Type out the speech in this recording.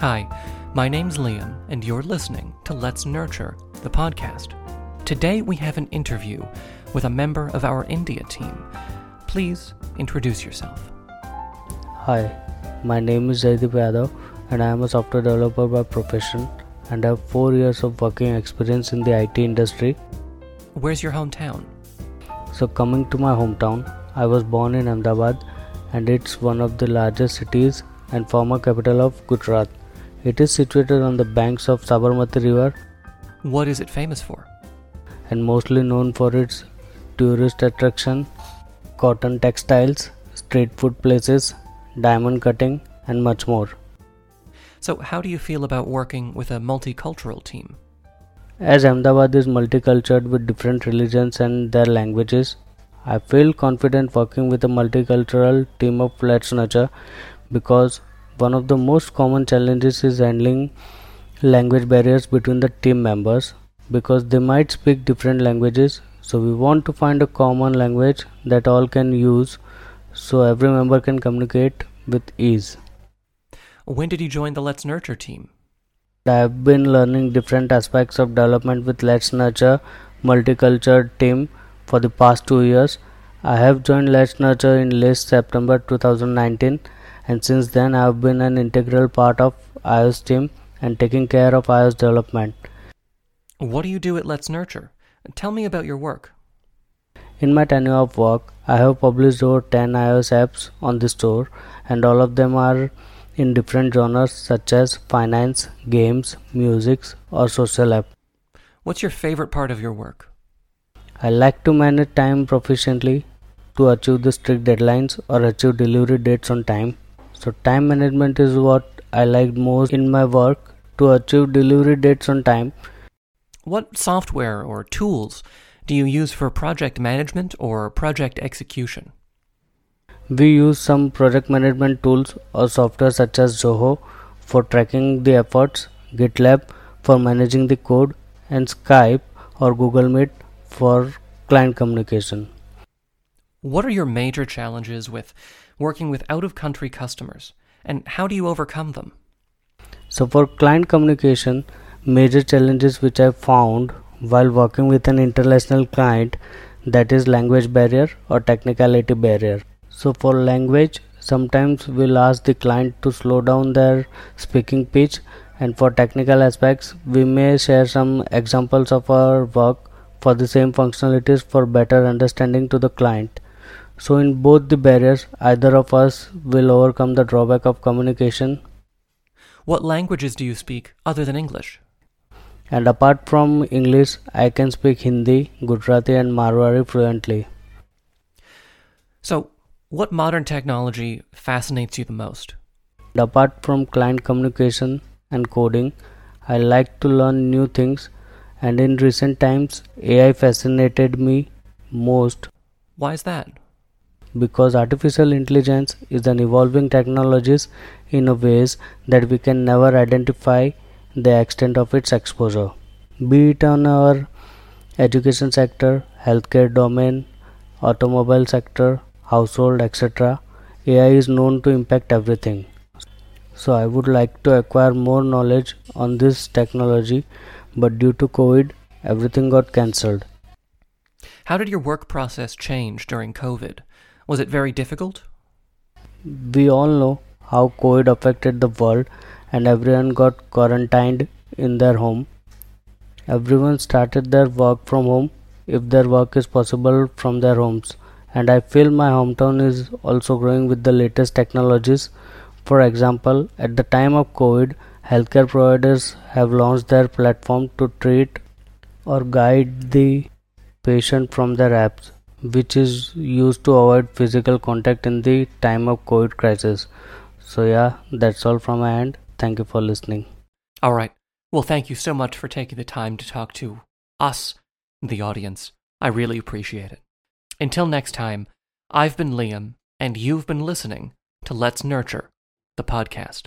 Hi, my name's Liam, and you're listening to Let's Nurture, the podcast. Today we have an interview with a member of our India team. Please introduce yourself. Hi, my name is Jaydeep Yadav, and I am a software developer by profession and have 4 years of working experience in the IT industry. Where's your hometown? So, coming to my hometown, I was born in Ahmedabad and it's one of the largest cities and former capital of Gujarat. It is situated on the banks of Sabarmati River What is it famous for? and mostly known for its tourist attraction, cotton textiles, street food places, diamond cutting, and much more. So, how do you feel about working with a multicultural team? As Ahmedabad is multicultural with different religions and their languages, I feel confident working with a multicultural team of Let's Nurture because one of the most common challenges is handling language barriers between the team members because they might speak different languages. So, we want to find a common language that all can use so every member can communicate with ease. When did you join the Let's Nurture team? I have been learning different aspects of development with Let's Nurture multicultural team for the past two years. I have joined Let's Nurture in late September 2019 and since then I have been an integral part of iOS team and taking care of iOS development. What do you do at Let's Nurture? Tell me about your work. In my tenure of work, I have published over 10 iOS apps on the store and all of them are in different genres such as finance, games, music or social app. What's your favorite part of your work? I like to manage time proficiently to achieve the strict deadlines or achieve delivery dates on time. So, time management is what I liked most in my work to achieve delivery dates on time. What software or tools do you use for project management or project execution? We use some project management tools or software such as Zoho for tracking the efforts, GitLab for managing the code, and Skype or Google Meet for client communication. What are your major challenges with working with out of country customers, and how do you overcome them? So, for client communication, major challenges which I found while working with an international client that is language barrier or technicality barrier. So, for language, sometimes we'll ask the client to slow down their speaking pitch, and for technical aspects, we may share some examples of our work for the same functionalities for better understanding to the client. So, in both the barriers, either of us will overcome the drawback of communication What languages do you speak other than English? and apart from English, I can speak Hindi, Gujarati, and Marwari fluently. So, what modern technology fascinates you the most? Apart from client communication and coding, I like to learn new things, and in recent times, AI fascinated me most Why is that? Because artificial intelligence is an evolving technologies in a ways that we can never identify the extent of its exposure. Be it on our education sector healthcare domain automobile sector household etc ai is known to impact everything. So i would like to acquire more knowledge on this technology but due to covid everything got cancelled. How did your work process change during COVID? Was it very difficult? we all know how COVID affected the world and everyone got quarantined in their home. Everyone started their work from home if their work is possible from their homes. And I feel my hometown is also growing with the latest technologies. For example, at the time of COVID, healthcare providers have launched their platform to treat or guide the patient from their apps which is used to avoid physical contact in the time of COVID crisis. So, yeah, that's all from my end. Thank you for listening. All right. Well, thank you so much for taking the time to talk to us, the audience. I really appreciate it. Until next time, I've been Liam, and you've been listening to Let's Nurture, the podcast.